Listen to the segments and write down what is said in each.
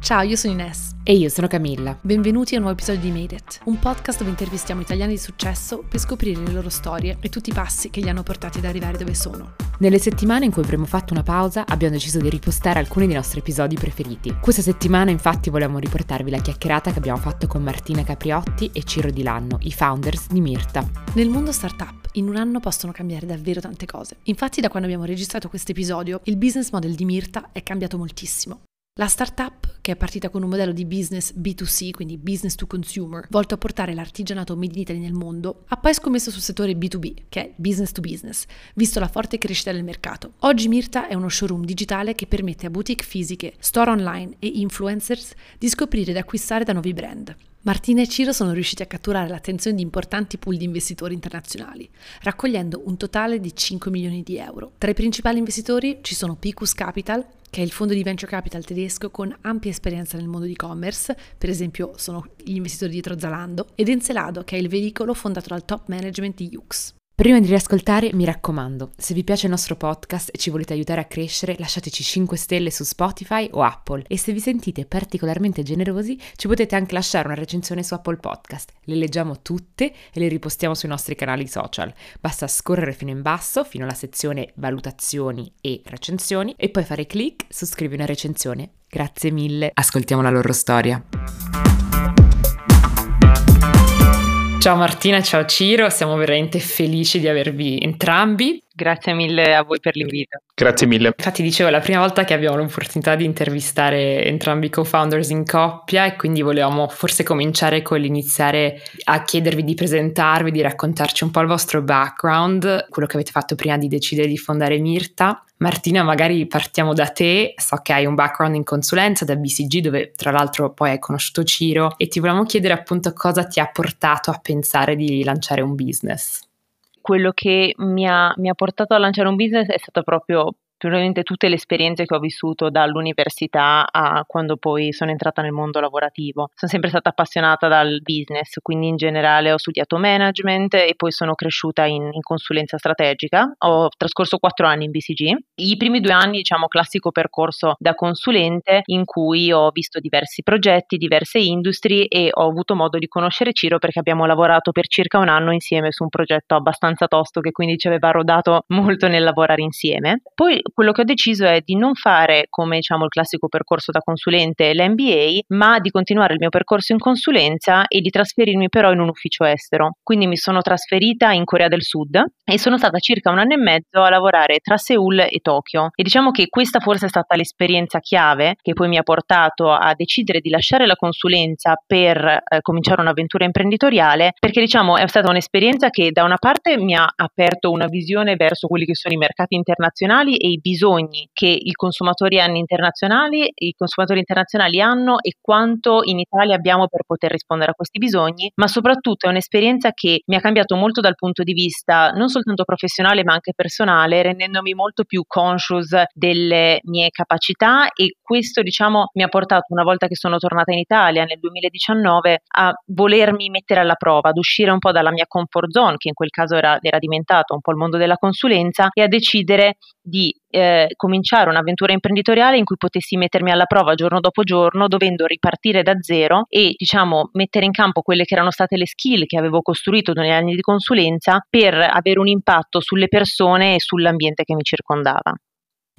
Ciao, io sono Ines. E io sono Camilla. Benvenuti a un nuovo episodio di Made It, un podcast dove intervistiamo italiani di successo per scoprire le loro storie e tutti i passi che li hanno portati ad arrivare dove sono. Nelle settimane in cui avremo fatto una pausa abbiamo deciso di ripostare alcuni dei nostri episodi preferiti. Questa settimana infatti volevamo riportarvi la chiacchierata che abbiamo fatto con Martina Capriotti e Ciro Di Lanno, i founders di Mirta. Nel mondo startup in un anno possono cambiare davvero tante cose. Infatti da quando abbiamo registrato questo episodio il business model di Mirta è cambiato moltissimo. La startup, che è partita con un modello di business B2C, quindi business to consumer, volto a portare l'artigianato made in Italy nel mondo, ha poi scommesso sul settore B2B, che è business to business, visto la forte crescita del mercato. Oggi Mirta è uno showroom digitale che permette a boutique fisiche, store online e influencers di scoprire ed acquistare da nuovi brand. Martina e Ciro sono riusciti a catturare l'attenzione di importanti pool di investitori internazionali, raccogliendo un totale di 5 milioni di euro. Tra i principali investitori ci sono Picus Capital, che è il fondo di venture capital tedesco con ampia esperienza nel mondo di e-commerce, per esempio sono gli investitori dietro Zalando, ed Encelado, che è il veicolo fondato dal top management di Yux. Prima di riascoltare, mi raccomando, se vi piace il nostro podcast e ci volete aiutare a crescere, lasciateci 5 stelle su Spotify o Apple e se vi sentite particolarmente generosi, ci potete anche lasciare una recensione su Apple Podcast. Le leggiamo tutte e le ripostiamo sui nostri canali social. Basta scorrere fino in basso, fino alla sezione valutazioni e recensioni e poi fare clic su scrivi una recensione. Grazie mille. Ascoltiamo la loro storia. Ciao Martina, ciao Ciro, siamo veramente felici di avervi entrambi. Grazie mille a voi per l'invito. Grazie mille. Infatti dicevo, è la prima volta che abbiamo l'opportunità di intervistare entrambi i co-founders in coppia e quindi volevamo forse cominciare con l'iniziare a chiedervi di presentarvi, di raccontarci un po' il vostro background, quello che avete fatto prima di decidere di fondare Mirta. Martina, magari partiamo da te, so che hai un background in consulenza da BCG dove tra l'altro poi hai conosciuto Ciro e ti volevamo chiedere appunto cosa ti ha portato a pensare di lanciare un business. Quello che mi ha, mi ha, portato a lanciare un business è stato proprio probabilmente tutte le esperienze che ho vissuto dall'università a quando poi sono entrata nel mondo lavorativo. Sono sempre stata appassionata dal business, quindi in generale ho studiato management e poi sono cresciuta in, in consulenza strategica. Ho trascorso quattro anni in BCG. I primi due anni, diciamo, classico percorso da consulente in cui ho visto diversi progetti, diverse industrie e ho avuto modo di conoscere Ciro perché abbiamo lavorato per circa un anno insieme su un progetto abbastanza tosto che quindi ci aveva rodato molto nel lavorare insieme. Poi quello che ho deciso è di non fare come diciamo il classico percorso da consulente l'MBA, ma di continuare il mio percorso in consulenza e di trasferirmi però in un ufficio estero. Quindi mi sono trasferita in Corea del Sud e sono stata circa un anno e mezzo a lavorare tra Seoul e Tokyo. E diciamo che questa forse è stata l'esperienza chiave che poi mi ha portato a decidere di lasciare la consulenza per eh, cominciare un'avventura imprenditoriale, perché diciamo è stata un'esperienza che da una parte mi ha aperto una visione verso quelli che sono i mercati internazionali e i bisogni che i consumatori hanno internazionali, i consumatori internazionali hanno e quanto in Italia abbiamo per poter rispondere a questi bisogni, ma soprattutto è un'esperienza che mi ha cambiato molto dal punto di vista non soltanto professionale ma anche personale, rendendomi molto più conscious delle mie capacità e questo diciamo mi ha portato una volta che sono tornata in Italia nel 2019 a volermi mettere alla prova, ad uscire un po' dalla mia comfort zone, che in quel caso era, era diventato un po' il mondo della consulenza, e a decidere di eh, cominciare un'avventura imprenditoriale in cui potessi mettermi alla prova giorno dopo giorno, dovendo ripartire da zero e diciamo mettere in campo quelle che erano state le skill che avevo costruito negli anni di consulenza per avere un impatto sulle persone e sull'ambiente che mi circondava.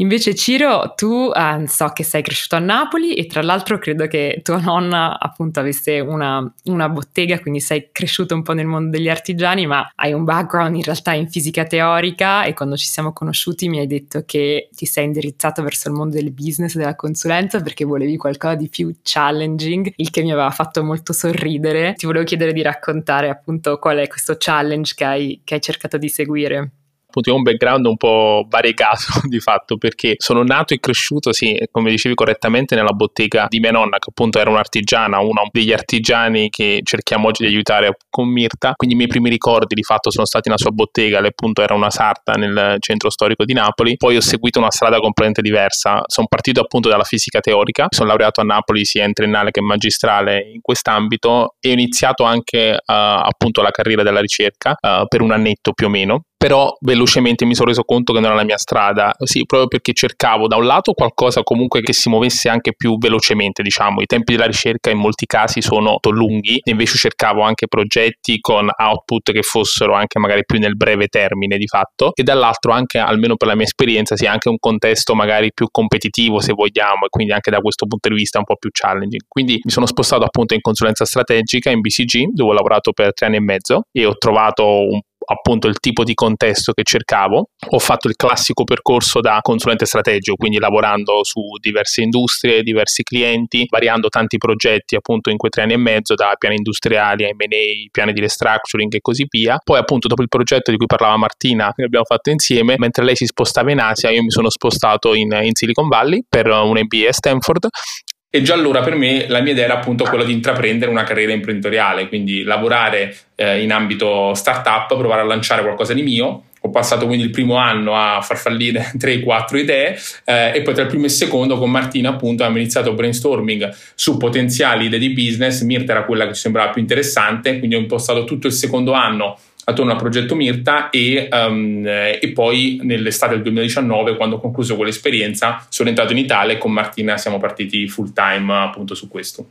Invece Ciro, tu eh, so che sei cresciuto a Napoli e tra l'altro credo che tua nonna appunto avesse una, una, bottega, quindi sei cresciuto un po' nel mondo degli artigiani, ma hai un background in realtà in fisica teorica e quando ci siamo conosciuti mi hai detto che ti sei indirizzato verso il mondo del business e della consulenza perché volevi qualcosa di più challenging, il che mi aveva fatto molto sorridere. Ti volevo chiedere di raccontare appunto qual è questo challenge che hai, che hai cercato di seguire appunto io ho un background un po' variegato di fatto perché sono nato e cresciuto, sì, come dicevi correttamente, nella bottega di mia nonna che appunto era un'artigiana, uno degli artigiani che cerchiamo oggi di aiutare con Mirta, quindi i miei primi ricordi di fatto sono stati nella sua bottega, lei appunto era una sarta nel centro storico di Napoli, poi ho seguito una strada completamente diversa, sono partito appunto dalla fisica teorica, sono laureato a Napoli sia in triennale che magistrale in quest'ambito. E ho iniziato anche uh, appunto la carriera della ricerca uh, per un annetto più o meno però velocemente mi sono reso conto che non era la mia strada, sì, proprio perché cercavo da un lato qualcosa comunque che si muovesse anche più velocemente, diciamo, i tempi della ricerca in molti casi sono lunghi, invece cercavo anche progetti con output che fossero anche magari più nel breve termine di fatto. E dall'altro anche, almeno per la mia esperienza, sia anche un contesto magari più competitivo se vogliamo e quindi anche da questo punto di vista un po' più challenging. Quindi mi sono spostato appunto in consulenza strategica in BCG dove ho lavorato per tre anni e mezzo e ho trovato un appunto il tipo di contesto che cercavo. Ho fatto il classico percorso da consulente strategico, quindi lavorando su diverse industrie, diversi clienti, variando tanti progetti appunto in quei tre anni e mezzo, da piani industriali a M&A, piani di restructuring e così via. Poi appunto dopo il progetto di cui parlava Martina, che abbiamo fatto insieme, mentre lei si spostava in Asia, io mi sono spostato in, in Silicon Valley per un MBA a Stanford e già allora per me la mia idea era appunto quella di intraprendere una carriera imprenditoriale, quindi lavorare eh, in ambito startup, provare a lanciare qualcosa di mio. Ho passato quindi il primo anno a far fallire 3-4 idee eh, e poi tra il primo e il secondo con Martina appunto abbiamo iniziato brainstorming su potenziali idee di business. Mirta era quella che ci sembrava più interessante, quindi ho impostato tutto il secondo anno attorno al progetto Mirta e, um, e, poi nell'estate del 2019 quando ho concluso quell'esperienza sono entrato in Italia e con Martina siamo partiti full time appunto su questo.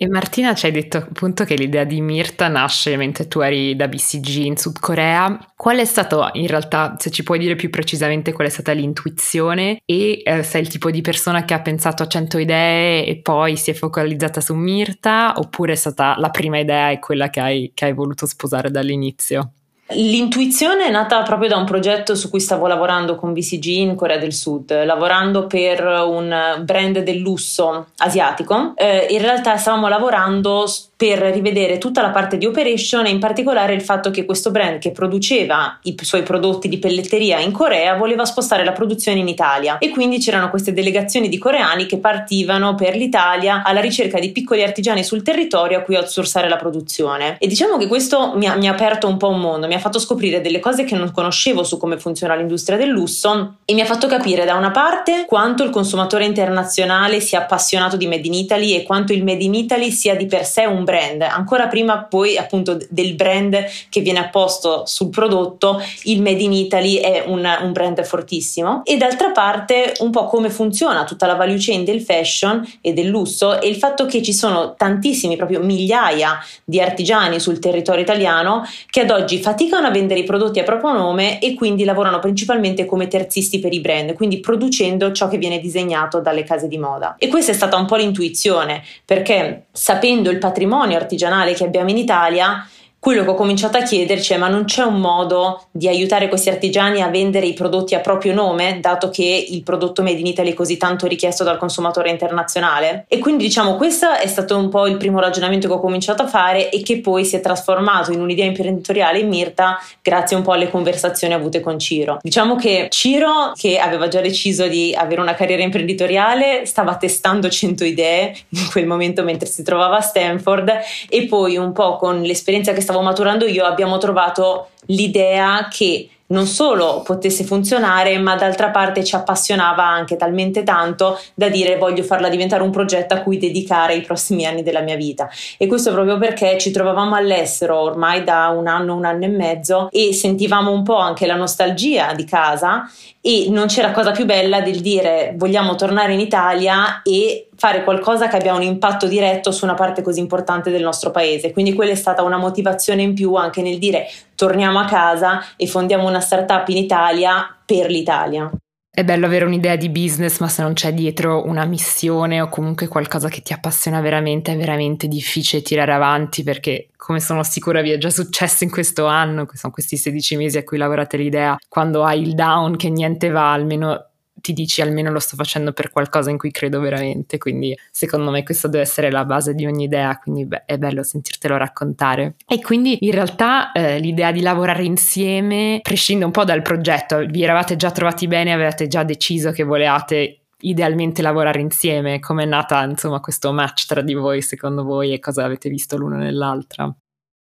E Martina ci hai detto appunto che l'idea di Mirta nasce mentre tu eri da BCG in Sud Corea. Qual è stato in realtà, se ci puoi dire più precisamente qual è stata l'intuizione e eh, sei il tipo di persona che ha pensato a 100 idee e poi si è focalizzata su Mirta oppure è stata la prima idea e quella che hai, che hai voluto sposare dall'inizio? L'intuizione è nata proprio da un progetto su cui stavo lavorando con BCG in Corea del Sud, lavorando per un brand del lusso asiatico. Eh, in realtà stavamo lavorando per rivedere tutta la parte di operation e in particolare il fatto che questo brand che produceva i suoi prodotti di pelletteria in Corea voleva spostare la produzione in Italia e quindi c'erano queste delegazioni di coreani che partivano per l'Italia alla ricerca di piccoli artigiani sul territorio a cui outsourcare la produzione. E diciamo che questo mi ha, mi ha aperto un po' un mondo, mi ha fatto scoprire delle cose che non conoscevo su come funziona l'industria del lusso e mi ha fatto capire da una parte quanto il consumatore internazionale sia appassionato di Made in Italy e quanto il Made in Italy sia di per sé un brand, ancora prima poi appunto del brand che viene apposto sul prodotto, il Made in Italy è un, un brand fortissimo e d'altra parte un po' come funziona tutta la value chain del fashion e del lusso e il fatto che ci sono tantissimi, proprio migliaia di artigiani sul territorio italiano che ad oggi faticano a vendere i prodotti a proprio nome e quindi lavorano principalmente come terzisti per i brand, quindi producendo ciò che viene disegnato dalle case di moda. E questa è stata un po' l'intuizione, perché sapendo il patrimonio patrimonio artigianale che abbiamo in Italia quello che ho cominciato a chiederci è ma non c'è un modo di aiutare questi artigiani a vendere i prodotti a proprio nome, dato che il prodotto made in Italy è così tanto richiesto dal consumatore internazionale? E quindi diciamo questo è stato un po' il primo ragionamento che ho cominciato a fare e che poi si è trasformato in un'idea imprenditoriale in Mirta grazie un po' alle conversazioni avute con Ciro. Diciamo che Ciro, che aveva già deciso di avere una carriera imprenditoriale, stava testando 100 idee in quel momento mentre si trovava a Stanford e poi un po' con l'esperienza che stavo maturando io abbiamo trovato l'idea che non solo potesse funzionare, ma d'altra parte ci appassionava anche talmente tanto da dire voglio farla diventare un progetto a cui dedicare i prossimi anni della mia vita. E questo proprio perché ci trovavamo all'estero ormai da un anno, un anno e mezzo e sentivamo un po' anche la nostalgia di casa e non c'era cosa più bella del dire vogliamo tornare in Italia e fare qualcosa che abbia un impatto diretto su una parte così importante del nostro paese. Quindi quella è stata una motivazione in più anche nel dire torniamo a casa e fondiamo una startup in Italia per l'Italia. È bello avere un'idea di business, ma se non c'è dietro una missione o comunque qualcosa che ti appassiona veramente, è veramente difficile tirare avanti perché, come sono sicura vi è già successo in questo anno, che sono questi 16 mesi a cui lavorate l'idea, quando hai il down che niente va, almeno ti dici almeno lo sto facendo per qualcosa in cui credo veramente, quindi secondo me questa deve essere la base di ogni idea, quindi beh, è bello sentirtelo raccontare. E quindi in realtà eh, l'idea di lavorare insieme prescinde un po' dal progetto, vi eravate già trovati bene, avevate già deciso che volevate idealmente lavorare insieme, come è nata insomma questo match tra di voi secondo voi e cosa avete visto l'uno nell'altra?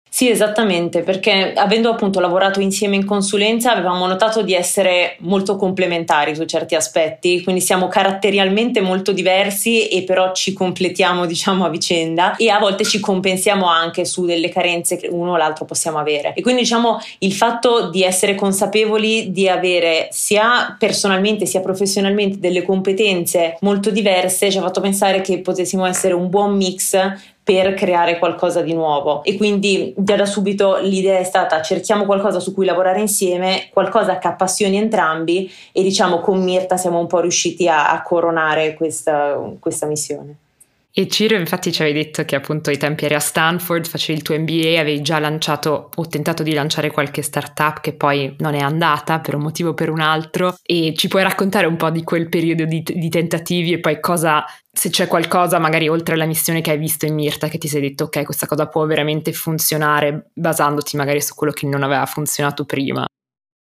Sì, esattamente, perché avendo appunto lavorato insieme in consulenza avevamo notato di essere molto complementari su certi aspetti, quindi siamo caratterialmente molto diversi e però ci completiamo diciamo a vicenda e a volte ci compensiamo anche su delle carenze che uno o l'altro possiamo avere. E quindi diciamo il fatto di essere consapevoli di avere sia personalmente sia professionalmente delle competenze molto diverse ci ha fatto pensare che potessimo essere un buon mix per creare qualcosa di nuovo e quindi già da subito l'idea è stata cerchiamo qualcosa su cui lavorare insieme, qualcosa che appassioni entrambi e diciamo con Mirta siamo un po' riusciti a, a coronare questa, questa missione. E Ciro, infatti, ci avevi detto che appunto ai tempi eri a Stanford, facevi il tuo MBA, avevi già lanciato o tentato di lanciare qualche startup che poi non è andata per un motivo o per un altro. E ci puoi raccontare un po' di quel periodo di, di tentativi e poi cosa, se c'è qualcosa magari oltre alla missione che hai visto in Mirta che ti sei detto ok, questa cosa può veramente funzionare basandoti magari su quello che non aveva funzionato prima.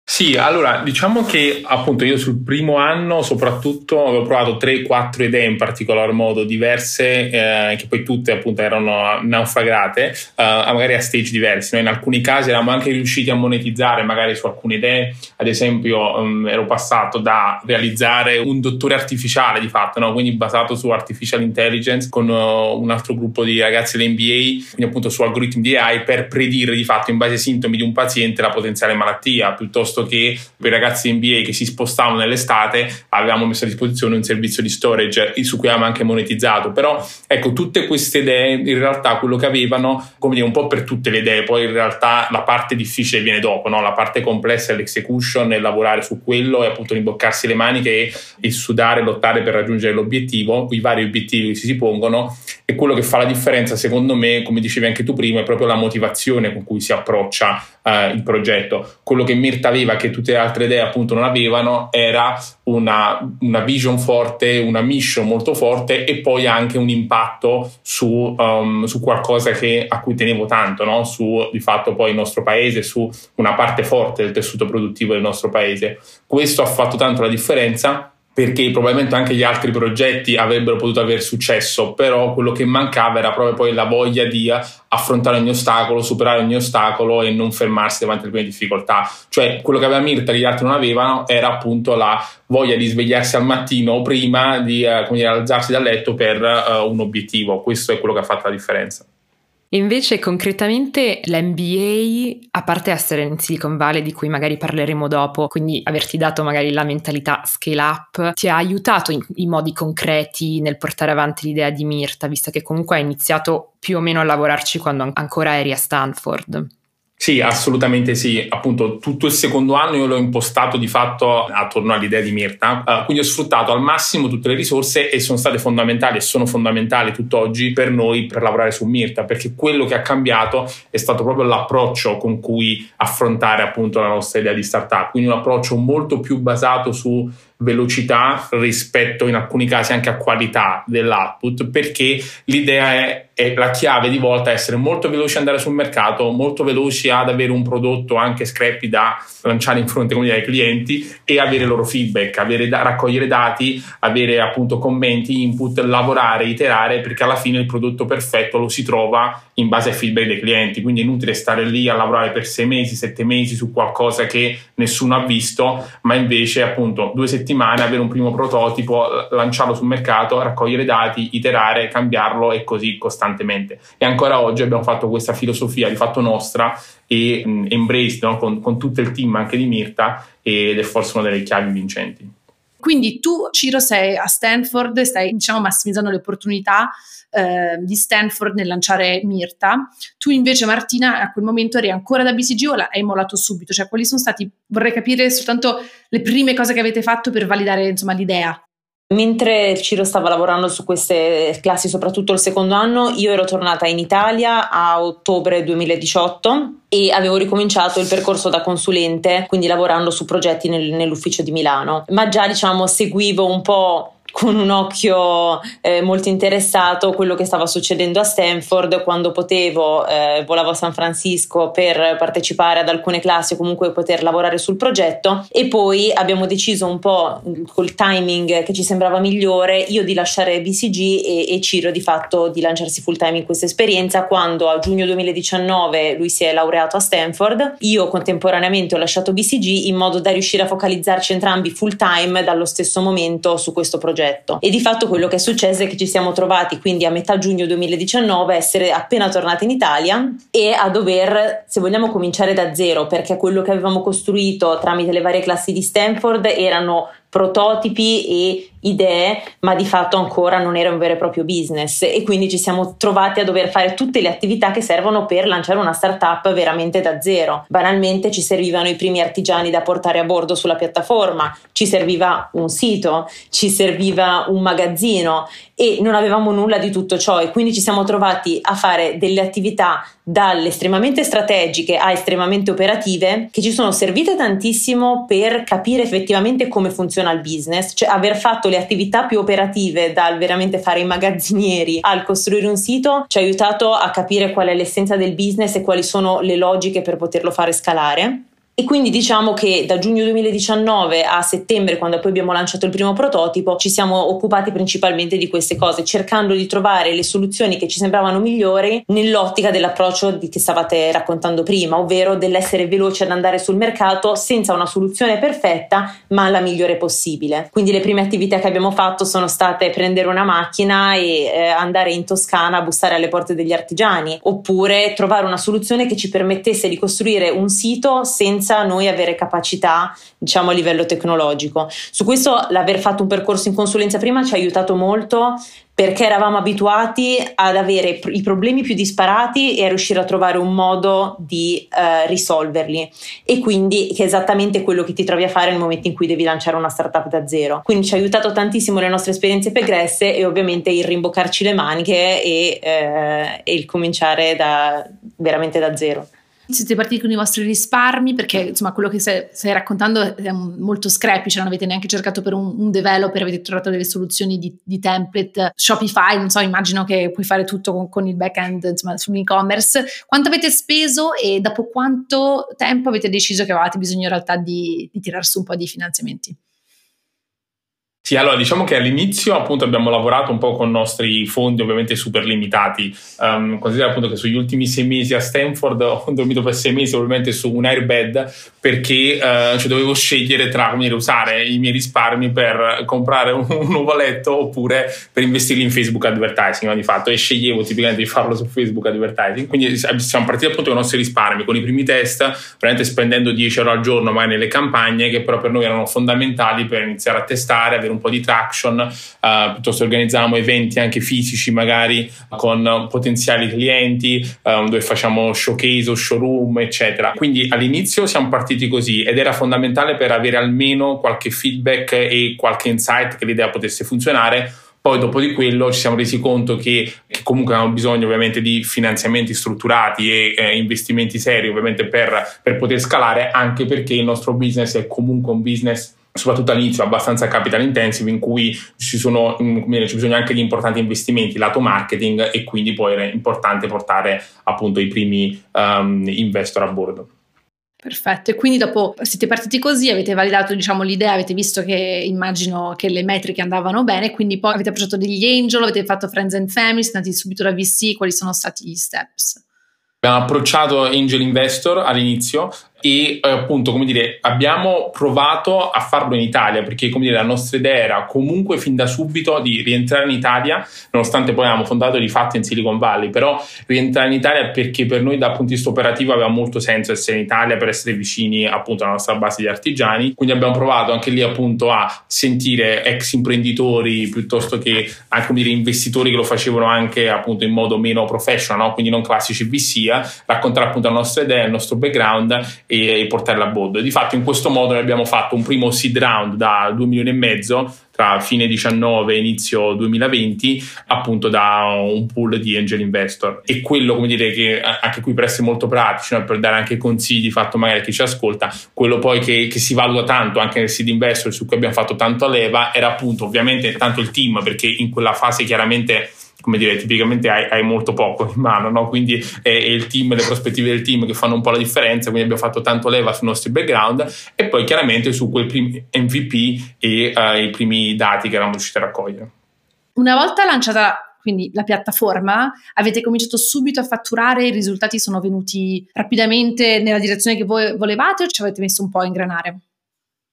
Sì, allora diciamo che appunto io sul primo anno soprattutto avevo provato 3-4 idee in particolar modo diverse eh, che poi tutte appunto erano naufragate, eh, magari a stage diversi. Noi in alcuni casi eravamo anche riusciti a monetizzare magari su alcune idee, ad esempio um, ero passato da realizzare un dottore artificiale di fatto, no? quindi basato su artificial intelligence con uh, un altro gruppo di ragazzi dell'MBA, quindi appunto su algoritmi di AI per predire di fatto in base ai sintomi di un paziente la potenziale malattia piuttosto piuttosto che per i ragazzi NBA che si spostavano nell'estate avevamo messo a disposizione un servizio di storage su cui avevamo anche monetizzato. Però ecco, tutte queste idee in realtà quello che avevano, come dire, un po' per tutte le idee, poi in realtà la parte difficile viene dopo, no? la parte complessa è l'execution e lavorare su quello e appunto rimboccarsi le maniche e, sudare, lottare per raggiungere l'obiettivo, i vari obiettivi che si pongono e quello che fa la differenza secondo me, come dicevi anche tu prima, è proprio la motivazione con cui si approccia eh, il progetto. Quello che Mirta aveva, che tutte le altre idee appunto non avevano, era una, una vision forte, una mission molto forte e poi anche un impatto su, um, su qualcosa che, a cui tenevo tanto, no? su di fatto poi il nostro paese, su una parte forte del tessuto produttivo del nostro paese. Questo ha fatto tanto la differenza perché probabilmente anche gli altri progetti avrebbero potuto avere successo, però quello che mancava era proprio poi la voglia di affrontare ogni ostacolo, superare ogni ostacolo e non fermarsi davanti alle prime difficoltà. Cioè quello che aveva Mirta che gli altri non avevano era appunto la voglia di svegliarsi al mattino prima di eh, dire, alzarsi dal letto per uh, un obiettivo. Questo è quello che ha fatto la differenza. Invece concretamente l'MBA, a parte essere in Silicon Valley di cui magari parleremo dopo, quindi averti dato magari la mentalità scale up, ti ha aiutato in, in modi concreti nel portare avanti l'idea di Mirta, visto che comunque hai iniziato più o meno a lavorarci quando ancora eri a Stanford. Sì, assolutamente sì. Appunto, tutto il secondo anno io l'ho impostato di fatto attorno all'idea di Mirta. Uh, quindi ho sfruttato al massimo tutte le risorse e sono state fondamentali e sono fondamentali tutt'oggi per noi per lavorare su Mirta, perché quello che ha cambiato è stato proprio l'approccio con cui affrontare appunto la nostra idea di startup. Quindi un approccio molto più basato su velocità rispetto in alcuni casi anche a qualità dell'output perché l'idea è, è la chiave di volta essere molto veloci ad andare sul mercato molto veloci ad avere un prodotto anche scrappy da lanciare in fronte ai clienti e avere loro feedback avere raccogliere dati avere appunto commenti input lavorare iterare perché alla fine il prodotto perfetto lo si trova in base ai feedback dei clienti. Quindi è inutile stare lì a lavorare per sei mesi sette mesi su qualcosa che nessuno ha visto ma invece appunto due settimane settimane avere un primo prototipo, lanciarlo sul mercato, raccogliere dati, iterare, cambiarlo e così costantemente. E ancora oggi abbiamo fatto questa filosofia di fatto nostra e mh, embraced no? con, con tutto il team anche di Mirta ed è forse una delle chiavi vincenti. Quindi tu, Ciro, sei a Stanford, stai diciamo, massimizzando le opportunità eh, di Stanford nel lanciare Mirta. Tu invece, Martina, a quel momento eri ancora da BCG o l'hai mollato subito? Cioè, quali sono stati, vorrei capire soltanto le prime cose che avete fatto per validare insomma, l'idea. Mentre Ciro stava lavorando su queste classi, soprattutto il secondo anno, io ero tornata in Italia a ottobre 2018 e avevo ricominciato il percorso da consulente, quindi lavorando su progetti nel, nell'ufficio di Milano. Ma già diciamo seguivo un po' con un occhio eh, molto interessato quello che stava succedendo a Stanford quando potevo, eh, volavo a San Francisco per partecipare ad alcune classi o comunque poter lavorare sul progetto e poi abbiamo deciso un po' col timing che ci sembrava migliore io di lasciare BCG e, e Ciro di fatto di lanciarsi full time in questa esperienza quando a giugno 2019 lui si è laureato a Stanford, io contemporaneamente ho lasciato BCG in modo da riuscire a focalizzarci entrambi full time dallo stesso momento su questo progetto. E di fatto quello che è successo è che ci siamo trovati quindi a metà giugno 2019 a essere appena tornati in Italia e a dover, se vogliamo, cominciare da zero perché quello che avevamo costruito tramite le varie classi di Stanford erano prototipi e idee, ma di fatto ancora non era un vero e proprio business e quindi ci siamo trovati a dover fare tutte le attività che servono per lanciare una startup veramente da zero. Banalmente ci servivano i primi artigiani da portare a bordo sulla piattaforma, ci serviva un sito, ci serviva un magazzino e non avevamo nulla di tutto ciò e quindi ci siamo trovati a fare delle attività dalle estremamente strategiche a estremamente operative che ci sono servite tantissimo per capire effettivamente come funziona il business, cioè aver fatto le attività più operative dal veramente fare i magazzinieri al costruire un sito ci ha aiutato a capire qual è l'essenza del business e quali sono le logiche per poterlo fare scalare e quindi diciamo che da giugno 2019 a settembre, quando poi abbiamo lanciato il primo prototipo, ci siamo occupati principalmente di queste cose, cercando di trovare le soluzioni che ci sembravano migliori nell'ottica dell'approccio che stavate raccontando prima, ovvero dell'essere veloci ad andare sul mercato senza una soluzione perfetta, ma la migliore possibile. Quindi le prime attività che abbiamo fatto sono state prendere una macchina e eh, andare in Toscana a bussare alle porte degli artigiani, oppure trovare una soluzione che ci permettesse di costruire un sito senza senza noi avere capacità, diciamo, a livello tecnologico. Su questo l'aver fatto un percorso in consulenza prima ci ha aiutato molto perché eravamo abituati ad avere i problemi più disparati e a riuscire a trovare un modo di eh, risolverli e quindi che è esattamente quello che ti trovi a fare nel momento in cui devi lanciare una startup da zero. Quindi ci ha aiutato tantissimo le nostre esperienze pregresse e ovviamente il rimboccarci le maniche e, eh, e il cominciare da, veramente da zero siete partiti con i vostri risparmi perché insomma quello che stai, stai raccontando è molto scrappy, cioè non avete neanche cercato per un, un developer, avete trovato delle soluzioni di, di, template, Shopify, non so, immagino che puoi fare tutto con, con il back-end insomma sull'e-commerce. Quanto avete speso e dopo quanto tempo avete deciso che avevate bisogno in realtà di, di tirar su un po' di finanziamenti? Sì, allora diciamo che all'inizio appunto abbiamo lavorato un po' con i nostri fondi ovviamente super limitati. Um, considera appunto che sugli ultimi sei mesi a Stanford ho dormito per sei mesi ovviamente su un airbed perché uh, cioè dovevo scegliere tra come dire, usare i miei risparmi per comprare un, un, nuovo letto oppure per investirli in Facebook advertising di fatto e sceglievo tipicamente di farlo su Facebook advertising. Quindi siamo partiti appunto con i nostri risparmi, con i primi test, veramente spendendo 10 euro al giorno magari nelle campagne che però per noi erano fondamentali per iniziare a testare, avere un un po' di traction, uh, piuttosto organizziamo eventi anche fisici magari con potenziali clienti um, dove facciamo showcase o showroom eccetera. Quindi all'inizio siamo partiti così ed era fondamentale per avere almeno qualche feedback e qualche insight che l'idea potesse funzionare poi dopo di quello ci siamo resi conto che, che comunque avevamo bisogno ovviamente di finanziamenti strutturati e eh, investimenti seri ovviamente per, per poter scalare anche perché il nostro business è comunque un business soprattutto all'inizio abbastanza capital intensive in cui ci sono mm, c'è bisogno anche di importanti investimenti lato marketing e quindi poi era importante portare appunto i primi um, investor a bordo. Perfetto, e quindi dopo siete partiti così, avete validato diciamo, l'idea, avete visto che immagino che le metriche andavano bene, quindi poi avete approcciato degli angel, avete fatto friends and family, siete andati subito da VC, quali sono stati gli steps? Abbiamo approcciato angel investor all'inizio e eh, appunto come dire abbiamo provato a farlo in Italia perché come dire la nostra idea era comunque fin da subito di rientrare in Italia nonostante poi abbiamo fondato di fatto in Silicon Valley però rientrare in Italia perché per noi dal punto di vista operativo aveva molto senso essere in Italia per essere vicini appunto alla nostra base di artigiani quindi abbiamo provato anche lì appunto a sentire ex imprenditori piuttosto che anche come dire investitori che lo facevano anche appunto in modo meno professional no? quindi non classici VC raccontare appunto la nostra idea il nostro background e, e portarle a bordo. Di fatto in questo modo noi abbiamo fatto un primo seed round da 2 milioni e mezzo tra fine 19 e inizio 2020 appunto da un pool di angel investor e quello come dire che anche qui per essere molto pratici no? per dare anche consigli fatto magari a chi ci ascolta quello poi che, che, si valuta tanto anche nel seed investor su cui abbiamo fatto tanto leva era appunto ovviamente tanto il team perché in quella fase chiaramente come dire, tipicamente hai, hai, molto poco in mano, no? quindi è, è, il team, le prospettive del team che fanno un po' la differenza, quindi abbiamo fatto tanto leva sui nostri background e poi chiaramente su quei primi MVP e uh, i primi dati che eravamo riusciti a raccogliere. Una volta lanciata quindi la piattaforma, avete cominciato subito a fatturare, i risultati sono venuti rapidamente nella direzione che voi volevate o ci avete messo un po' a ingranare?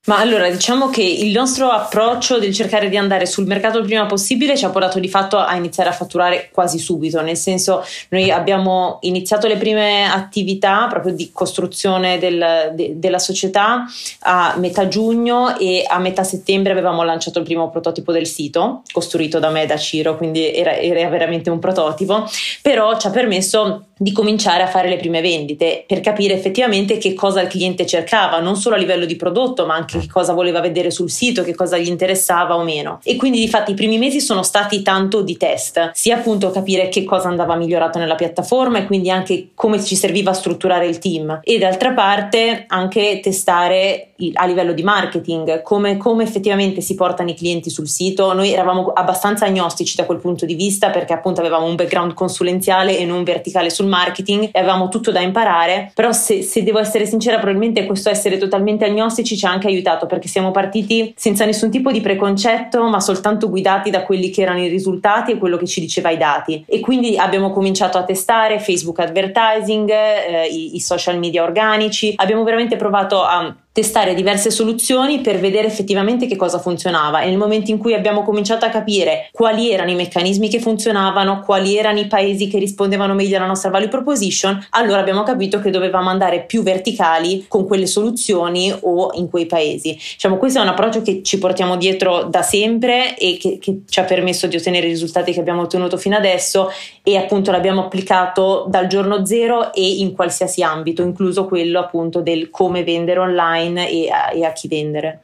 Ma allora diciamo che il nostro approccio del cercare di andare sul mercato il prima possibile ci ha portato di fatto a iniziare a fatturare quasi subito, nel senso noi abbiamo iniziato le prime attività proprio di costruzione del, de, della società a metà giugno e a metà settembre avevamo lanciato il primo prototipo del sito, costruito da me e da Ciro, quindi era, era veramente un prototipo, però ci ha permesso di cominciare a fare le prime vendite per capire effettivamente che cosa il cliente cercava, non solo a livello di prodotto, ma anche che cosa voleva vedere sul sito, che cosa gli interessava o meno. E quindi di fatto i primi mesi sono stati tanto di test, sia appunto capire che cosa andava migliorato nella piattaforma e quindi anche come ci serviva a strutturare il team e d'altra parte anche testare a livello di marketing come, come effettivamente si portano i clienti sul sito. Noi eravamo abbastanza agnostici da quel punto di vista perché appunto avevamo un background consulenziale e non verticale sul marketing e avevamo tutto da imparare, però se, se devo essere sincera probabilmente questo essere totalmente agnostici ci ha anche aiutato perché siamo partiti senza nessun tipo di preconcetto ma soltanto guidati da quelli che erano i risultati e quello che ci diceva i dati. E quindi abbiamo cominciato a testare Facebook advertising, eh, i, i social media organici, abbiamo veramente provato a testare diverse soluzioni per vedere effettivamente che cosa funzionava e nel momento in cui abbiamo cominciato a capire quali erano i meccanismi che funzionavano, quali erano i paesi che rispondevano meglio alla nostra value proposition, allora abbiamo capito che dovevamo andare più verticali con quelle soluzioni o in quei paesi. Diciamo, questo è un approccio che ci portiamo dietro da sempre e che, che ci ha permesso di ottenere i risultati che abbiamo ottenuto fino adesso e appunto l'abbiamo applicato dal giorno zero e in qualsiasi ambito, incluso quello appunto del come vendere online online e a, e a chi vendere.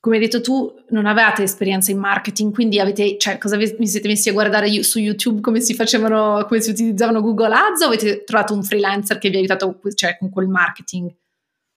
Come hai detto tu, non avevate esperienza in marketing, quindi avete, cioè, cosa vi siete messi a guardare su YouTube come si facevano, come si utilizzavano Google Ads o avete trovato un freelancer che vi ha aiutato cioè, con quel marketing?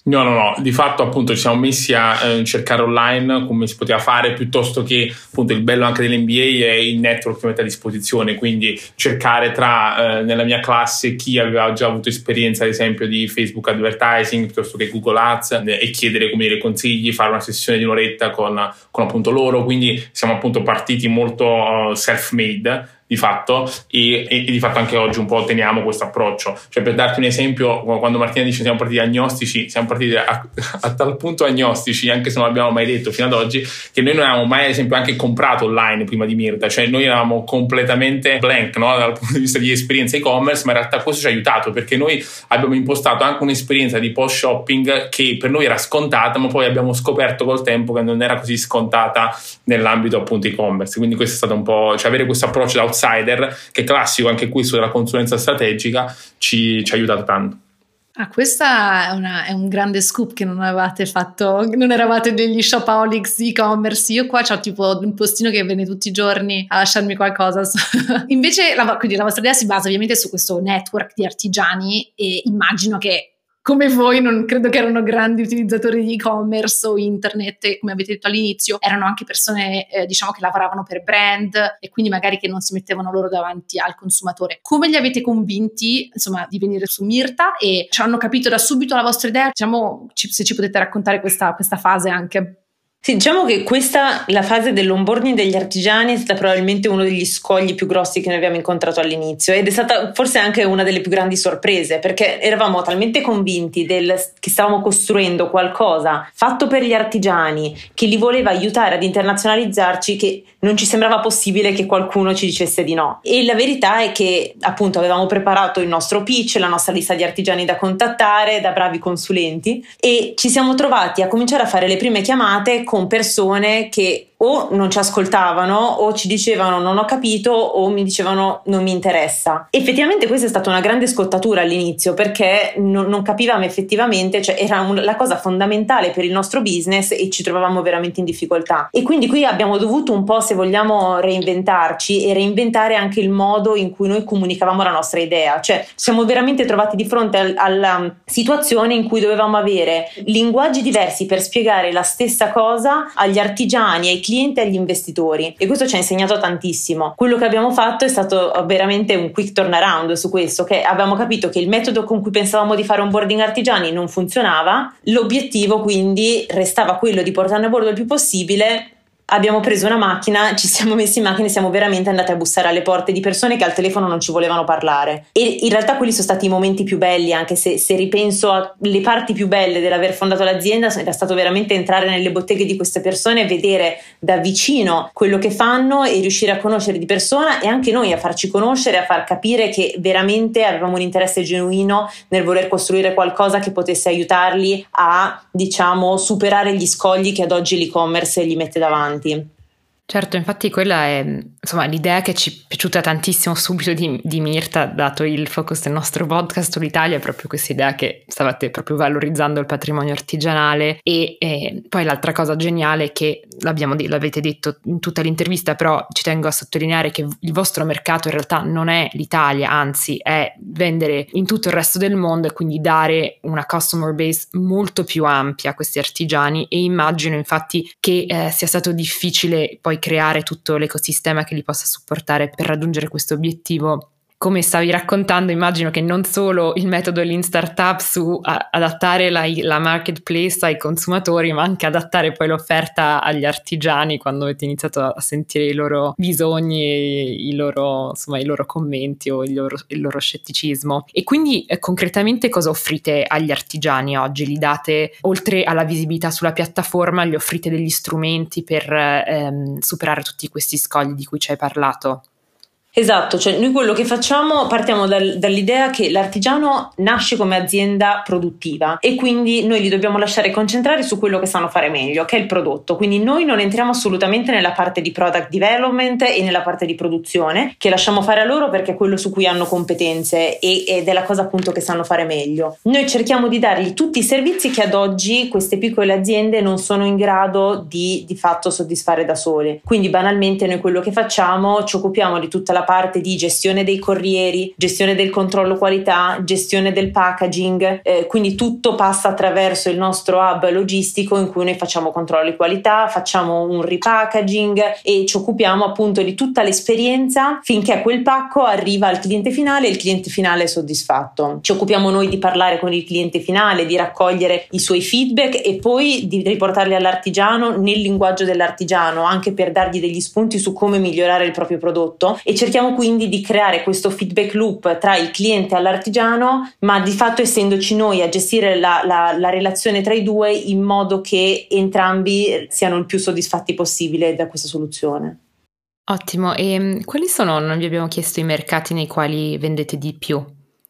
No, no, no, di fatto appunto ci siamo messi a eh, cercare online come si poteva fare piuttosto che appunto il bello anche dell'NBA è il network che mette a disposizione, quindi cercare tra eh, nella mia classe chi aveva già avuto esperienza ad esempio di Facebook advertising piuttosto che Google Ads eh, e chiedere come dire consigli, fare una sessione di un'oretta con, con appunto loro, quindi siamo appunto partiti molto uh, self-made di fatto e, e, di fatto anche oggi un po' teniamo questo approccio. Cioè per darti un esempio, quando Martina dice siamo partiti agnostici, siamo partiti a, a, tal punto agnostici, anche se non l'abbiamo mai detto fino ad oggi, che noi non avevamo mai ad esempio anche comprato online prima di Mirta, cioè noi eravamo completamente blank no? dal punto di vista di esperienza e-commerce, ma in realtà questo ci ha aiutato perché noi abbiamo impostato anche un'esperienza di post shopping che per noi era scontata, ma poi abbiamo scoperto col tempo che non era così scontata nell'ambito appunto e-commerce. Quindi questo è stato un po', cioè avere questo approccio da outsider, che è classico anche qui sulla consulenza strategica, ci, ci ha tanto. Ah, questa è, una, è, un grande scoop che non avevate fatto, non eravate degli shopaholics e-commerce. Io qua ho tipo un postino che viene tutti i giorni a lasciarmi qualcosa. Invece, la, quindi la vostra idea si basa ovviamente su questo network di artigiani e immagino che come voi non credo che erano grandi utilizzatori di e-commerce o internet come avete detto all'inizio erano anche persone eh, diciamo che lavoravano per brand e quindi magari che non si mettevano loro davanti al consumatore. Come li avete convinti insomma di venire su Mirta e ci hanno capito da subito la vostra idea? Diciamo se ci potete raccontare questa, questa fase anche. Sì, diciamo che questa, la fase dell'onboarding degli artigiani è stata probabilmente uno degli scogli più grossi che noi abbiamo incontrato all'inizio ed è stata forse anche una delle più grandi sorprese perché eravamo talmente convinti del, che stavamo costruendo qualcosa fatto per gli artigiani che li voleva aiutare ad internazionalizzarci che non ci sembrava possibile che qualcuno ci dicesse di no. E la verità è che appunto avevamo preparato il nostro pitch, la nostra lista di artigiani da contattare, da bravi consulenti e ci siamo trovati a cominciare a fare le prime chiamate con persone che o non ci ascoltavano o ci dicevano non ho capito o mi dicevano non mi interessa. Effettivamente questa è stata una grande scottatura all'inizio perché non, non capivamo effettivamente, cioè era un, la cosa fondamentale per il nostro business e ci trovavamo veramente in difficoltà. E quindi qui abbiamo dovuto un po', se vogliamo, reinventarci e reinventare anche il modo in cui noi comunicavamo la nostra idea. Cioè siamo veramente trovati di fronte al, alla situazione in cui dovevamo avere linguaggi diversi per spiegare la stessa cosa agli artigiani, ai clienti e agli investitori. E questo ci ha insegnato tantissimo. Quello che abbiamo fatto è stato veramente un quick turnaround su questo, che abbiamo capito che il metodo con cui pensavamo di fare onboarding artigiani non funzionava, l'obiettivo quindi restava quello di portarne a bordo il più possibile abbiamo preso una macchina, ci siamo messi in macchina e siamo veramente andati a bussare alle porte di persone che al telefono non ci volevano parlare. E in realtà quelli sono stati i momenti più belli, anche se, se ripenso alle parti più belle dell'aver fondato l'azienda, era stato veramente entrare nelle botteghe di queste persone vedere da vicino quello che fanno e riuscire a conoscere di persona e anche noi a farci conoscere, a far capire che veramente avevamo un interesse genuino nel voler costruire qualcosa che potesse aiutarli a, diciamo, superare gli scogli che ad oggi l'e-commerce gli mette davanti avanti. Certo, infatti quella è insomma, l'idea che ci è piaciuta tantissimo subito di, di, Mirta, dato il focus del nostro podcast sull'Italia, è proprio questa idea che stavate proprio valorizzando il patrimonio artigianale e, e poi l'altra cosa geniale che l'avete detto in tutta l'intervista, però ci tengo a sottolineare che il vostro mercato in realtà non è l'Italia, anzi è vendere in tutto il resto del mondo e quindi dare una customer base molto più ampia a questi artigiani e immagino infatti che eh, sia stato difficile poi creare tutto l'ecosistema che li possa supportare per raggiungere questo obiettivo come stavi raccontando, immagino che non solo il metodo Lean Startup su adattare la, la, marketplace ai consumatori, ma anche adattare poi l'offerta agli artigiani quando avete iniziato a sentire i loro bisogni, i loro, insomma, i loro commenti o il loro, il loro scetticismo. E quindi eh, concretamente cosa offrite agli artigiani oggi? Li date, oltre alla visibilità sulla piattaforma, gli offrite degli strumenti per ehm, superare tutti questi scogli di cui ci hai parlato? Esatto, cioè noi quello che facciamo partiamo dal, dall'idea che l'artigiano nasce come azienda produttiva e quindi noi li dobbiamo lasciare concentrare su quello che sanno fare meglio, che è il prodotto. Quindi noi non entriamo assolutamente nella parte di product development e nella parte di produzione, che lasciamo fare a loro perché è quello su cui hanno competenze e, ed è la cosa appunto che sanno fare meglio. Noi cerchiamo di dargli tutti i servizi che ad oggi queste piccole aziende non sono in grado di di fatto soddisfare da sole. Quindi banalmente noi quello che facciamo ci occupiamo di tutta la parte di gestione dei corrieri, gestione del controllo qualità, gestione del packaging, eh, quindi tutto passa attraverso il nostro hub logistico in cui noi facciamo controllo qualità, facciamo un repackaging e ci occupiamo appunto di tutta l'esperienza finché quel pacco arriva al cliente finale e il cliente finale è soddisfatto. Ci occupiamo noi di parlare con il cliente finale, di raccogliere i suoi feedback e poi di riportarli all'artigiano nel linguaggio dell'artigiano, anche per dargli degli spunti su come migliorare il proprio prodotto e cerchiamo cerchiamo quindi di creare questo feedback loop tra il cliente e l'artigiano, ma di fatto essendoci noi a gestire la, la, la relazione tra i due in modo che entrambi siano il più soddisfatti possibile da questa soluzione. Ottimo, e mm, quali sono, non vi abbiamo chiesto, i mercati nei quali vendete di più?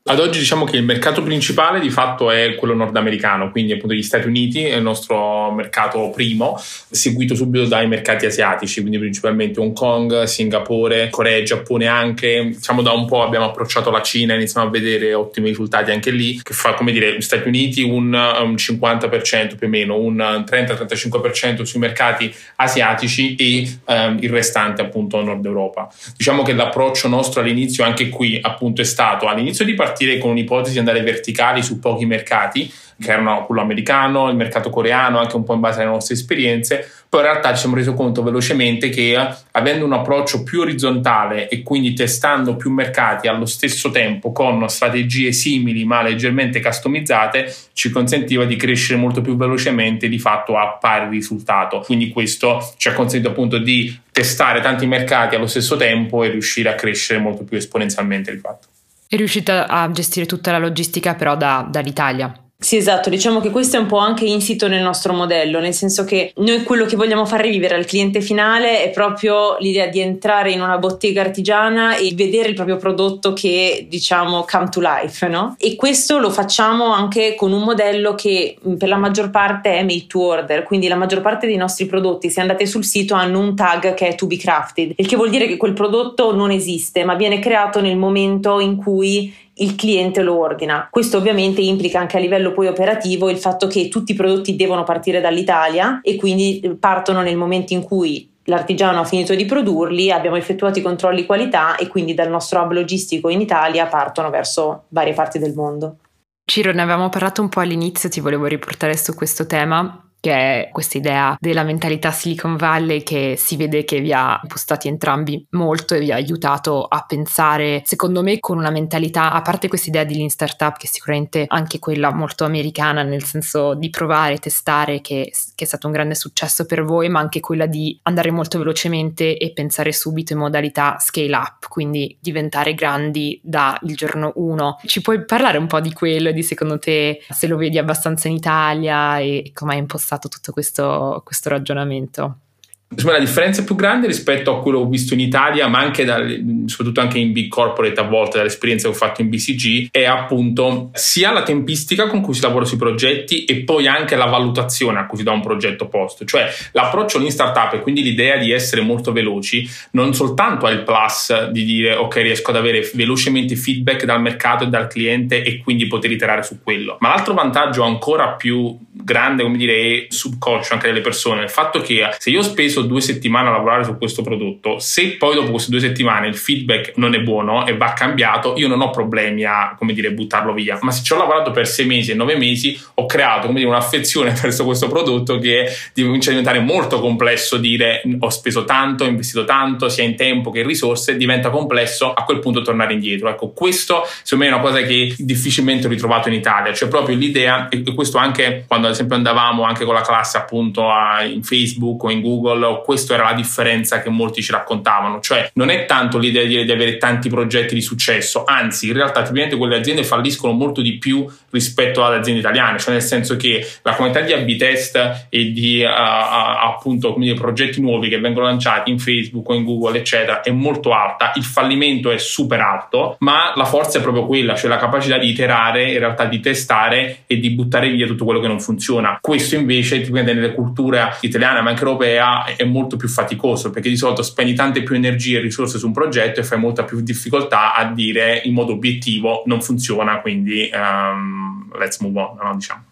Ad oggi diciamo che il mercato principale di fatto è quello nordamericano, quindi appunto gli Stati Uniti è il nostro mercato primo, seguito subito dai mercati asiatici, quindi principalmente Hong Kong, Singapore, Corea, Giappone anche. Diciamo da un po' abbiamo approcciato la Cina, iniziamo a vedere ottimi risultati anche lì, che fa come dire gli Stati Uniti un, un 50% più o meno, un 30-35% sui mercati asiatici e um, il restante appunto Nord Europa. Diciamo che l'approccio nostro all'inizio anche qui appunto è stato all'inizio di partire partire con un'ipotesi di andare verticali su pochi mercati, che erano quello americano, il mercato coreano, anche un po' in base alle nostre esperienze, poi in realtà ci siamo resi conto velocemente che avendo un approccio più orizzontale e quindi testando più mercati allo stesso tempo con strategie simili ma leggermente customizzate, ci consentiva di crescere molto più velocemente di fatto a pari risultato. Quindi questo ci ha consentito appunto di testare tanti mercati allo stesso tempo e riuscire a crescere molto più esponenzialmente di fatto. È riuscita a gestire tutta la logistica però da, dall'Italia? Sì, esatto, diciamo che questo è un po' anche insito nel nostro modello, nel senso che noi quello che vogliamo far rivivere al cliente finale è proprio l'idea di entrare in una bottega artigiana e vedere il proprio prodotto che diciamo come to life, no? E questo lo facciamo anche con un modello che per la maggior parte è made to order, quindi la maggior parte dei nostri prodotti, se andate sul sito, hanno un tag che è to be crafted, il che vuol dire che quel prodotto non esiste, ma viene creato nel momento in cui il cliente lo ordina. Questo ovviamente implica anche a livello poi operativo il fatto che tutti i prodotti devono partire dall'Italia e quindi eh, partono nel momento in cui l'artigiano ha finito di produrli, abbiamo effettuato i controlli qualità e quindi dal nostro hub logistico in Italia partono verso varie parti del mondo. Ciro, ne avevamo parlato un po' all'inizio, ti volevo riportare su questo tema che è questa idea della mentalità Silicon Valley che si vede che vi ha impostati entrambi molto e vi ha aiutato a pensare, secondo me, con una mentalità, a parte questa idea di lean startup, che è sicuramente anche quella molto americana, nel senso di provare, testare, che, che è stato un grande successo per voi, ma anche quella di andare molto velocemente e pensare subito in modalità scale up, quindi diventare grandi dal giorno 1. Ci puoi parlare un po' di quello e di secondo te se lo vedi abbastanza in Italia e come hai impostato? Fatto tutto questo, questo ragionamento? Insomma, la differenza più grande rispetto a quello che ho visto in Italia, ma anche dal, soprattutto anche in big corporate a volte, dall'esperienza che ho fatto in BCG, è appunto sia la tempistica con cui si lavora sui progetti e poi anche la valutazione a cui si dà un progetto posto. Cioè l'approccio in startup e quindi l'idea di essere molto veloci non soltanto ha il plus di dire ok riesco ad avere velocemente feedback dal mercato e dal cliente e quindi poter iterare su quello, ma l'altro vantaggio ancora più grande, come dire, e subconscio anche delle persone, il fatto che se io ho speso due settimane a lavorare su questo prodotto, se poi dopo queste due settimane il feedback non è buono e va cambiato, io non ho problemi a, come dire, buttarlo via. Ma se ci ho lavorato per sei mesi e nove mesi, ho creato, come dire, un'affezione verso questo prodotto che comincia a diventare molto complesso dire ho speso tanto, ho investito tanto, sia in tempo che in risorse, diventa complesso a quel punto tornare indietro. Ecco, questo secondo me è una cosa che difficilmente ho ritrovato in Italia, cioè proprio l'idea, e questo anche quando ad esempio andavamo anche con la classe appunto a, in Facebook o in Google, questa era la differenza che molti ci raccontavano, cioè non è tanto l'idea di, di avere tanti progetti di successo, anzi in realtà tipicamente quelle aziende falliscono molto di più rispetto alle aziende italiane, cioè nel senso che la quantità di A-B test e di uh, appunto come dire, progetti nuovi che vengono lanciati in Facebook o in Google eccetera è molto alta, il fallimento è super alto, ma la forza è proprio quella, cioè la capacità di iterare, in realtà di testare e di buttare via tutto quello che non funziona. Questo invece dipende nelle culture italiane ma anche europea è molto più faticoso perché di solito spendi tante più energie e risorse su un progetto e fai molta più difficoltà a dire in modo obiettivo non funziona quindi um, let's move on, no? diciamo.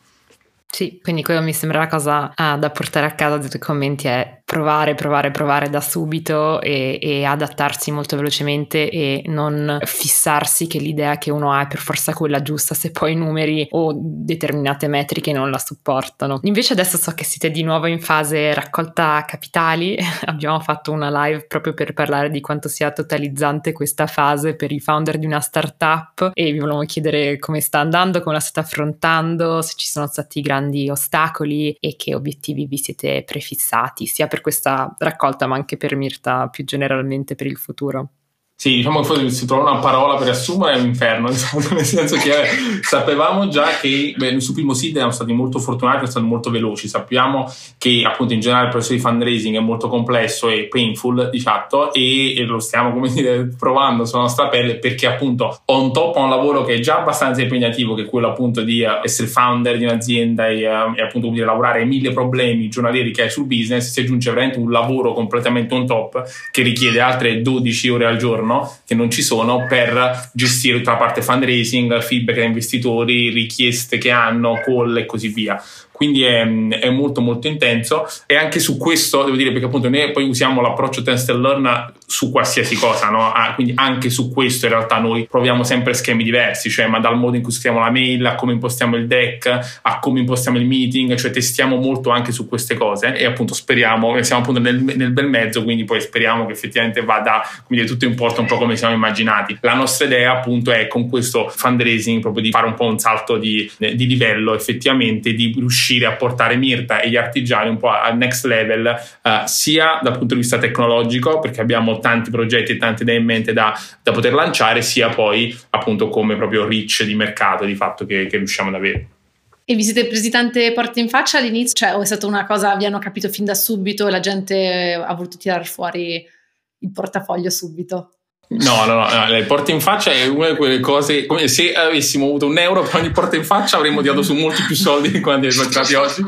Sì, quindi quello mi sembra la cosa ah, da portare a casa dei tuoi commenti è provare, provare, provare da subito e, e, adattarsi molto velocemente e non fissarsi che l'idea che uno ha è per forza quella giusta se poi i numeri o determinate metriche non la supportano. Invece adesso so che siete di nuovo in fase raccolta capitali, abbiamo fatto una live proprio per parlare di quanto sia totalizzante questa fase per i founder di una startup e vi volevamo chiedere come sta andando, come la state affrontando, se ci sono stati grandi ostacoli e che obiettivi vi siete prefissati, sia per questa raccolta, ma anche per Mirta più generalmente per il futuro. Sì, diciamo che si trova una parola per assumere è un inferno, nel senso che sapevamo già che beh, sul primo seed siamo stati molto fortunati, siamo stati molto veloci, sappiamo che appunto in generale il processo di fundraising è molto complesso e painful di fatto e, e lo stiamo come dire provando sulla nostra pelle perché appunto on top a un lavoro che è già abbastanza impegnativo che è quello appunto di uh, essere founder di un'azienda e, uh, e appunto dire, lavorare mille problemi giornalieri che hai sul business, si aggiunge veramente un lavoro completamente on top che richiede altre 12 ore al giorno giorno che non ci sono per gestire tutta la parte fundraising, feedback da investitori, richieste che hanno, call e così via quindi è, è, molto molto intenso. E anche su questo devo dire perché appunto noi poi usiamo l'approccio test and learn su qualsiasi cosa no? ah, quindi anche su questo in realtà noi proviamo sempre schemi diversi cioè ma dal modo in cui scriviamo la mail a come impostiamo il deck a come impostiamo il meeting cioè testiamo molto anche su queste cose. E appunto speriamo siamo appunto nel, nel bel mezzo quindi poi speriamo che effettivamente vada dire tutto in porto un po' come siamo immaginati. La nostra idea appunto è con questo fundraising proprio di fare un po' un salto di, di livello effettivamente di riuscire riuscire a portare Mirta e gli artigiani un po' al next level, eh, sia dal punto di vista tecnologico, perché abbiamo tanti progetti e tante idee in mente da, da, poter lanciare, sia poi appunto come proprio reach di mercato di fatto che, che riusciamo ad avere. E vi siete presi tante porte in faccia all'inizio? Cioè, o è stata una cosa, vi hanno capito fin da subito e la gente ha voluto tirare fuori il portafoglio subito? No, no, no, le porte in faccia è una di quelle cose come se avessimo avuto un euro per ogni porta in faccia avremmo tirato su molti più soldi di quanti ne tirati oggi.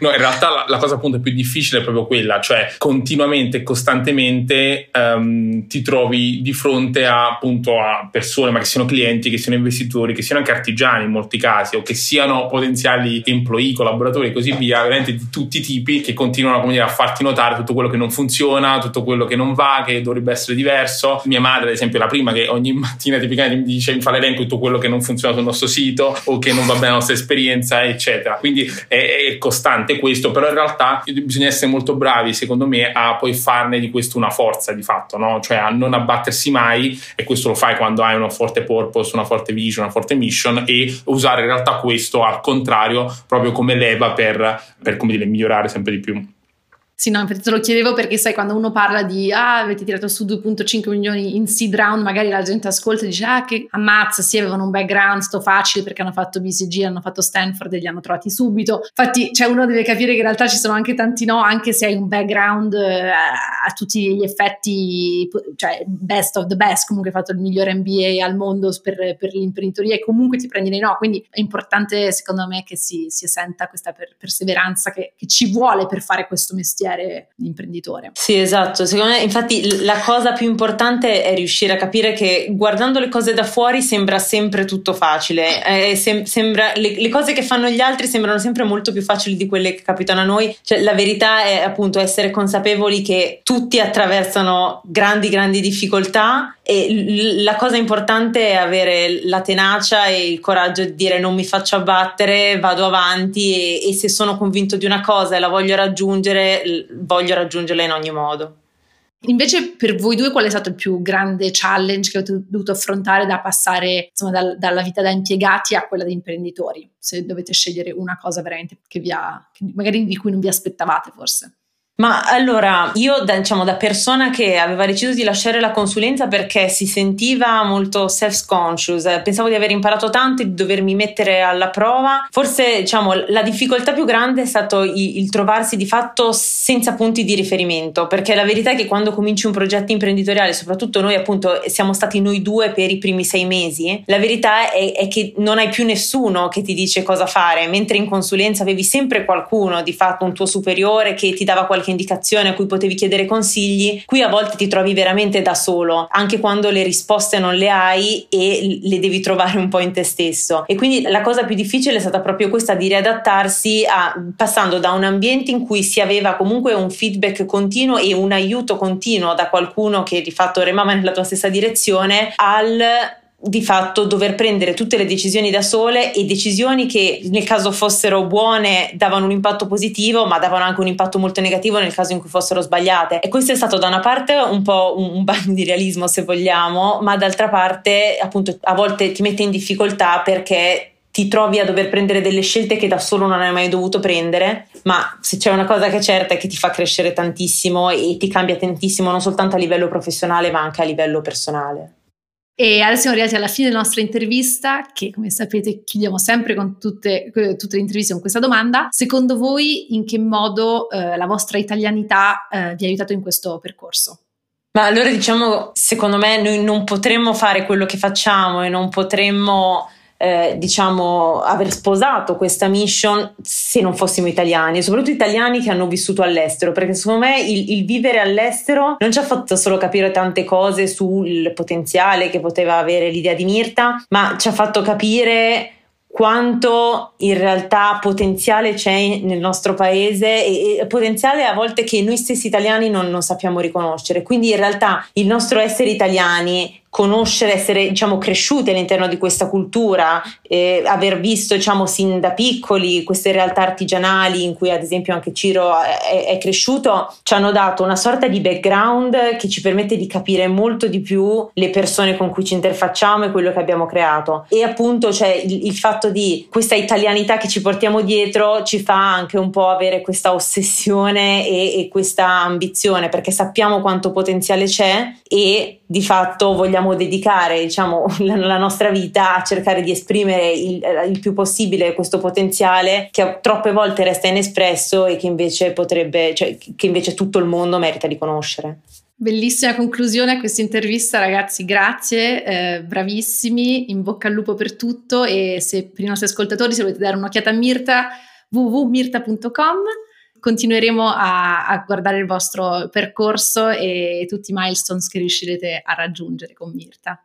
No, in realtà la, la, cosa appunto più difficile è proprio quella, cioè continuamente costantemente um, ti trovi di fronte a, appunto a persone, ma che siano clienti, che siano investitori, che siano anche artigiani in molti casi, o che siano potenziali employee, collaboratori e così via, veramente di tutti i tipi che continuano dire, a farti notare tutto quello che non funziona, tutto quello che non va, che dovrebbe essere diverso. Mia madre ad esempio, la prima che ogni mattina tipicamente mi dice mi fa l'elenco tutto quello che non funziona sul nostro sito o che non va bene la nostra esperienza, eccetera. Quindi è, è costante questo, però in realtà bisogna essere molto bravi, secondo me, a poi farne di questo una forza di fatto, no? cioè a non abbattersi mai e questo lo fai quando hai una forte purpose, una forte vision, una forte mission e usare in realtà questo al contrario proprio come leva per, per come dire, migliorare sempre di più. Sì, no, infatti te lo chiedevo perché sai, quando uno parla di ah, avete tirato su 2.5 milioni in seed round, magari la gente ascolta e dice ah, che ammazza, sì, avevano un background sto facile perché hanno fatto BCG, hanno fatto Stanford e li hanno trovati subito. Infatti, cioè, uno deve capire che in realtà ci sono anche tanti no, anche se hai un background eh, a tutti gli effetti, cioè best of the best, comunque hai fatto il migliore MBA al mondo per, per l'imprenditoria e comunque ti prendi dei no. Quindi è importante, secondo me, che si, si senta questa per, perseveranza che, che ci vuole per fare questo mestiere mestiere di imprenditore. Sì, esatto. Secondo me, infatti, la cosa più importante è riuscire a capire che guardando le cose da fuori sembra sempre tutto facile. Eh, sem- sembra, le, le, cose che fanno gli altri sembrano sempre molto più facili di quelle che capitano a noi. Cioè, la verità è appunto essere consapevoli che tutti attraversano grandi, grandi difficoltà e la cosa importante è avere la tenacia e il coraggio di dire non mi faccio abbattere, vado avanti e, e se sono convinto di una cosa e la voglio raggiungere, voglio raggiungerla in ogni modo. Invece per voi due qual è stato il più grande challenge che avete dovuto affrontare da passare insomma, dal, dalla vita da impiegati a quella da imprenditori? Se dovete scegliere una cosa veramente che vi ha, magari di cui non vi aspettavate forse. Ma allora, io da, diciamo, da persona che aveva deciso di lasciare la consulenza perché si sentiva molto self-conscious, pensavo di aver imparato tanto e di dovermi mettere alla prova, forse diciamo, la difficoltà più grande è stato il, il trovarsi di fatto senza punti di riferimento, perché la verità è che quando cominci un progetto imprenditoriale, soprattutto noi appunto siamo stati noi due per i primi sei mesi, la verità è, è che non hai più nessuno che ti dice cosa fare, mentre in consulenza avevi sempre qualcuno, di fatto un tuo superiore che ti dava qualche qualche indicazione a cui potevi chiedere consigli, qui a volte ti trovi veramente da solo, anche quando le risposte non le hai e le devi trovare un po' in te stesso. E quindi la cosa più difficile è stata proprio questa di riadattarsi a, passando da un ambiente in cui si aveva comunque un feedback continuo e un aiuto continuo da qualcuno che di fatto remava nella tua stessa direzione al di fatto dover prendere tutte le decisioni da sole e decisioni che nel caso fossero buone davano un impatto positivo ma davano anche un impatto molto negativo nel caso in cui fossero sbagliate e questo è stato da una parte un po' un bagno di realismo se vogliamo ma d'altra parte appunto a volte ti mette in difficoltà perché ti trovi a dover prendere delle scelte che da solo non hai mai dovuto prendere, ma se c'è una cosa che è certa è che ti fa crescere tantissimo e ti cambia tantissimo non soltanto a livello professionale ma anche a livello personale. E adesso siamo arrivati alla fine della nostra intervista, che come sapete chiudiamo sempre con tutte, tutte le interviste con questa domanda. Secondo voi in che modo eh, la vostra italianità eh, vi ha aiutato in questo percorso? Ma allora diciamo, secondo me noi non potremmo fare quello che facciamo e non potremmo eh, diciamo, aver sposato questa mission se non fossimo italiani, e soprattutto italiani che hanno vissuto all'estero, perché secondo me il, il vivere all'estero non ci ha fatto solo capire tante cose sul potenziale che poteva avere l'idea di Mirta, ma ci ha fatto capire quanto in realtà potenziale c'è nel nostro paese e, e potenziale a volte che noi stessi italiani non, non sappiamo riconoscere. Quindi in realtà il nostro essere italiani conoscere, essere diciamo, cresciuti all'interno di questa cultura, eh, aver visto diciamo, sin da piccoli queste realtà artigianali in cui ad esempio anche Ciro è, è, cresciuto, ci hanno dato una sorta di background che ci permette di capire molto di più le persone con cui ci interfacciamo e quello che abbiamo creato. E appunto cioè, il, il fatto di questa italianità che ci portiamo dietro ci fa anche un po' avere questa ossessione e, e questa ambizione perché sappiamo quanto potenziale c'è e di fatto vogliamo dobbiamo dedicare diciamo, la, la, nostra vita a cercare di esprimere il, il, più possibile questo potenziale che troppe volte resta inespresso e che invece potrebbe, cioè, che invece tutto il mondo merita di conoscere. Bellissima conclusione a questa intervista, ragazzi. Grazie, eh, bravissimi. In bocca al lupo per tutto. E se per i nostri ascoltatori, se volete dare un'occhiata a Mirta, www.mirta.com. Continueremo a, a guardare il vostro percorso e tutti i milestones che riuscirete a raggiungere con Mirta.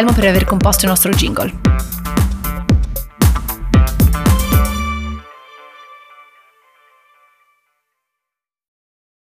Guglielmo per aver composto il nostro jingle.